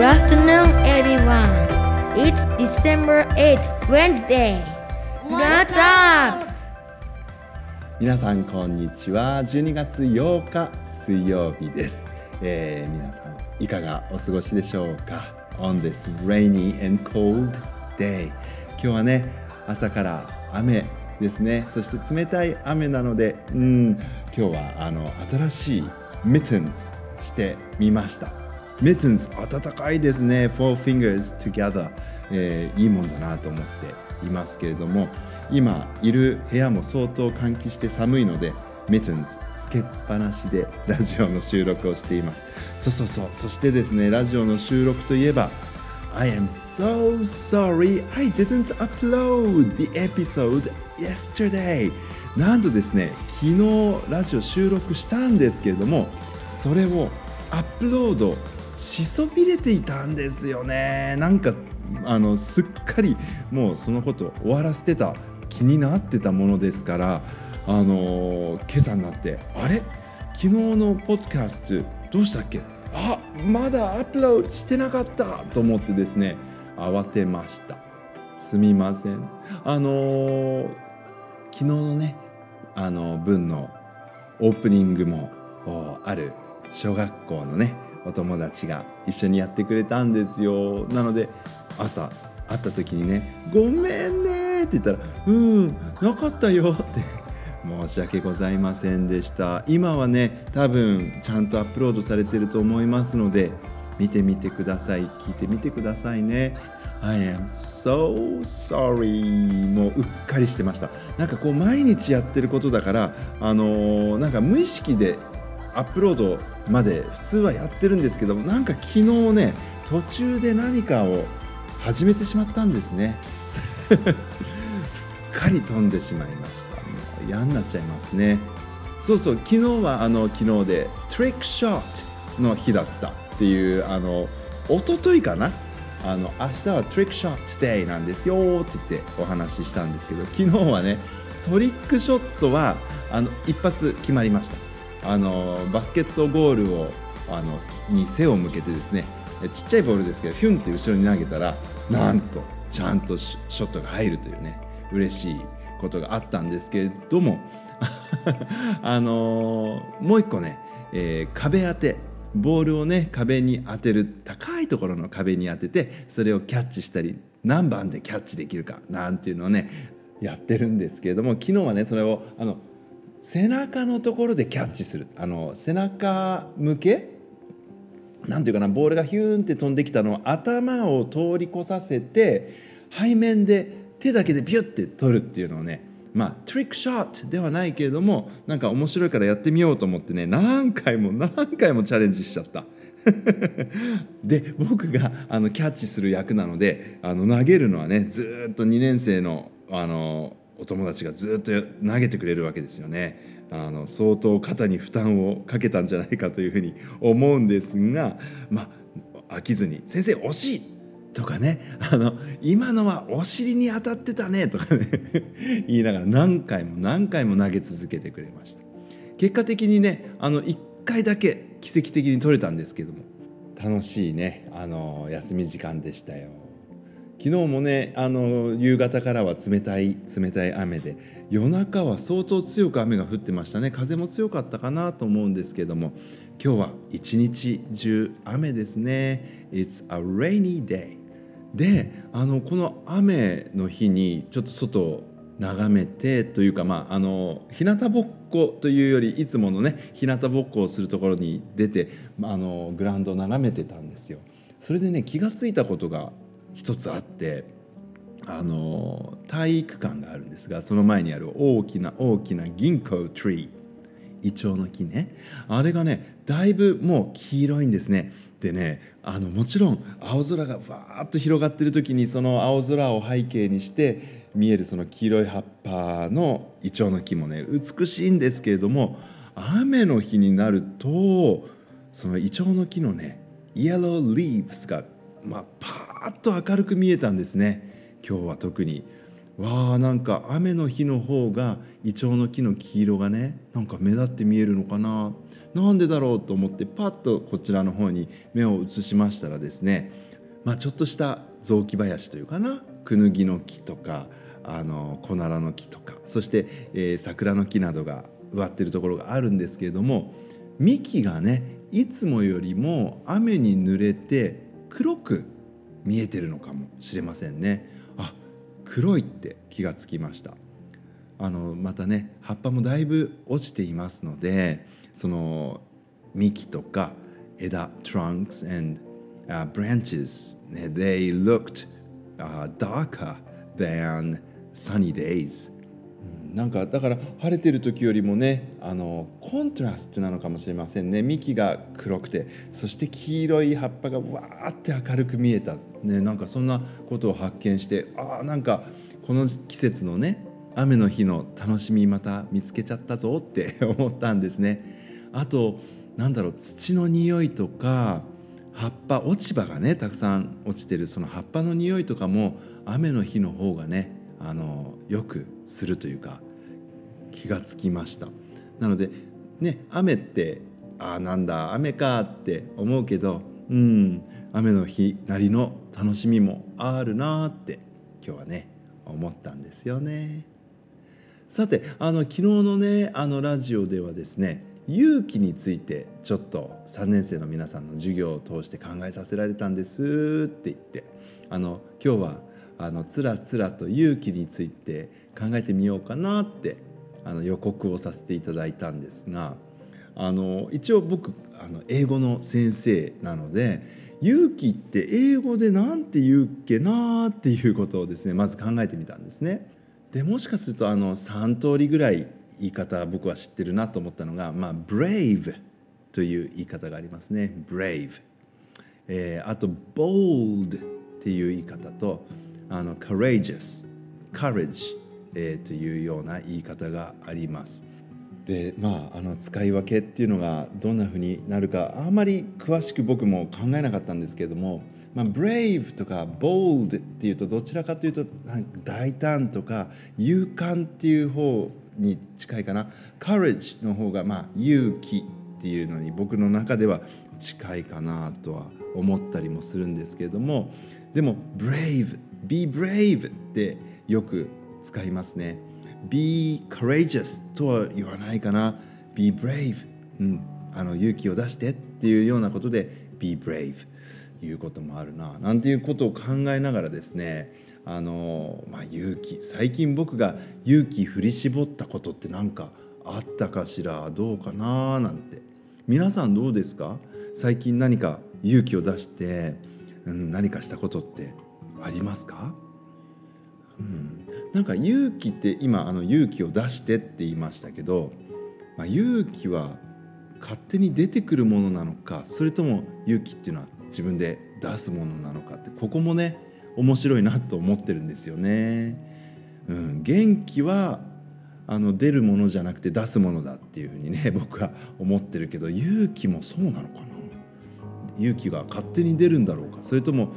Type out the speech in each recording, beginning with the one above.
Good afternoon, 皆さん、こんにちは。12月8日、水曜日です。えー、皆さん、いかがお過ごしでしょうか？今日はね、朝から雨ですね。そして冷たい雨なので、うん、今日はあの新しいミッテンズしてみました。Mittens 暖かいですね。Four fingers together、えーいいもんだなと思っていますけれども今いる部屋も相当換気して寒いので mittens つけっぱなしでラジオの収録をしています。そうそうそう。そしてですねラジオの収録といえば I am so sorry I didn't upload the episode yesterday なんとですね昨日ラジオ収録したんですけれどもそれをアップロードしそびれていたんですよね。なんかあのすっかりもうそのこと終わらせてた気になってたものですからあの今朝になってあれ？昨日のポッドキャストどうしたっけ？あまだアップロードしてなかった！と思ってですね慌てました。すみません。あの昨日のねあの分のオープニングもある小学校のねお友達が一緒にやってくれたんですよ。なので朝会った時にね「ごめんね」って言ったら「うんなかったよ」って。申し訳ございませんでした。今はね多分ちゃんとアップロードされてると思いますので見てみてください。聞いてみてくださいね。I am so sorry もううっかりしてました。なんかこう毎日やってることだからあのーなんか無意識でアップロードまで普通はやってるんですけどもなんか昨日ね途中で何かを始めてしまったんですね。すっかり飛んでしまいました。もう嫌になっちゃいますね。そうそう昨日はあの昨日でトリックショットの日だったっていうあの一昨日かな？あの明日はトリックショットデイなんですよって言ってお話ししたんですけど昨日はねトリックショットはあの一発決まりました。あのバスケットゴールをあのに背を向けてですねちっちゃいボールですけどヒュンって後ろに投げたらなんとちゃんとショットが入るというね嬉しいことがあったんですけれども あのーもう一個ね、えー壁当てボールをね壁に当てる高いところの壁に当ててそれをキャッチしたり何番でキャッチできるかなんていうのをねやってるんですけれども昨日はねそれをあの背中のところでキャッチするあの背中向け？なんていうかなボールがヒューンって飛んできたのを頭を通り越させて背面で手だけでビュッて取るっていうのをねまあトリックショットではないけれどもなんか面白いからやってみようと思ってね何回も何回もチャレンジしちゃった。で僕があのキャッチする役なのであの投げるのはねずっと2年生のあのお友達がずっと投げてくれるわけですよね。あの相当肩に負担をかけたんじゃないかというふうに思うんですが、まあ、飽きずに「先生惜しい!」とかねあの「今のはお尻に当たってたね」とかね 言いながら何回も何回も投げ続けてくれました。結果的にねあの1回だけ奇跡的に取れたんですけども楽しいねあの休み時間でしたよ。昨日もねあの夕方からは冷たい冷たい雨で夜中は相当強く雨が降ってましたね。風も強かったかなと思うんですけども今日は一日中雨ですね。It's a rainy day. であのこの雨の日にちょっと外を眺めてというかまああの日向ぼっこというよりいつものね日向ぼっこをするところに出てまあのグラウンドを眺めてたんですよ。それでね気がついたことが一つあってあの体育館があるんですがその前にある大きな大きな銀行トリーイチョウの木ね。あれがねだいぶもう黄色いんですね。でねあのもちろん青空がわーっと広がってる時にその青空を背景にして見えるその黄色い葉っぱのイチョウの木もね美しいんですけれども雨の日になるとそのイチョウの木のねイエローリーブスが、まあ、パーッと明るく見えたんですね。今日は特に。わあなんか雨の日の方がイチョウの木の黄色がねなんか目立って見えるのかな。なんでだろうと思ってパッとこちらの方に目を移しましたらですね、まあ、ちょっとした雑木林というかな。クヌギの木とかあのコナラの木とかそして、えー、桜の木などが植わってるところがあるんですけれども幹がねいつもよりも雨に濡れて黒く見えてるのかもしれませんね。あ黒いって気がつきました。あのまたね葉っぱもだいぶ落ちていますのでその幹とか枝 trunks and、uh, branches、they looked、uh, darker than sunny days なんかだから晴れてる時よりもねあのコントラストなのかもしれませんね幹が黒くてそして黄色い葉っぱがわーって明るく見えた、ね、なんかそんなことを発見してああなんかこの季節のね雨の日の楽しみまた見つけちゃったぞって 思ったんですね。あとなんだろう土の匂いとか葉っぱ落ち葉がねたくさん落ちてるその葉っぱの匂いとかも雨の日の方がねあのよくするというか気がつきました。なのでね雨ってああなんだ雨かって思うけどうん雨の日なりの楽しみもあるなって今日はね思ったんですよね。さてあの昨日のねあのラジオではですね勇気についてちょっと3年生の皆さんの授業を通して考えさせられたんですって言ってあの今日はあのつらつらと勇気について考えてみようかなってあの予告をさせていただいたんですがあの一応僕あの英語の先生なので勇気って英語で何て言うっけなっていうことをですねまず考えてみたんですね。でもしかするとあの3通りぐらい言い方僕は知ってるなと思ったのが、まあ、brave という言い方がありますね brave、えー、あと bold っていう言い方とあの courageous courage、えー、というような言い方があります。でまああの使い分けっていうのがどんなふうになるかあんまり詳しく僕も考えなかったんですけれども、まあ、brave とか bold っていうとどちらかというと大胆とか勇敢っていう方に近いかな。courage の方がまあ勇気っていうのに僕の中では近いかなとは思ったりもするんですけれどもでも brave be brave ってよく使いますね。be courageous とは言わないかな。be brave、うん、あの勇気を出してっていうようなことで be brave いうこともあるな。なんていうことを考えながらですねあの、まあ、勇気。最近僕が勇気振り絞ったことって何かあったかしらどうかななんて。皆さんどうですか？最近何か勇気を出して、うん、何かしたことってありますか、うん、なんか勇気って今あの勇気を出してって言いましたけど、まあ、勇気は勝手に出てくるものなのかそれとも勇気っていうのは自分で出すものなのかってここもね面白いなと思ってるんですよね。うん、元気はあの出るものじゃなくて出すものだっていうふうにね僕は思ってるけど勇気もそうなのかな？勇気が勝手に出るんだろうか。それとも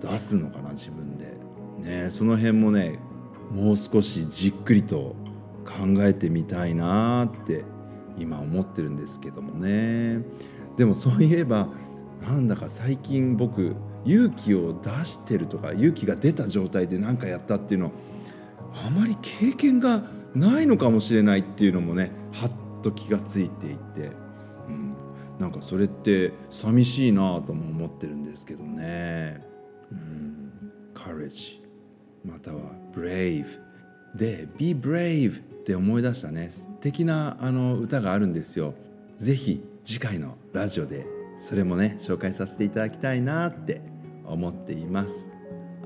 出すのかな自分で。ねその辺もねもう少しじっくりと考えてみたいなって今思ってるんですけどもね。でもそういえばなんだか最近僕勇気を出してるとか勇気が出た状態で何かやったっていうのあまり経験がないのかもしれないっていうのもねはっと気がついていて、うん、なんかそれって寂しいなとも思ってるんですけどね。うん、courage または brave で be brave って思い出したね。素敵なあの歌があるんですよ。ぜひ次回のラジオでそれもね紹介させていただきたいなって思っています。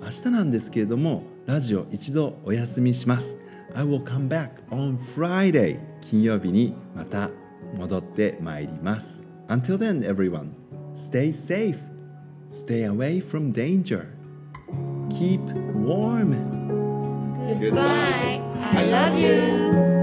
明日なんですけれどもラジオ一度お休みします。I will come back on Friday 金曜日にまた戻ってまいります。Until then everyone stay safe. Stay away from danger. Keep warm. Goodbye. I love you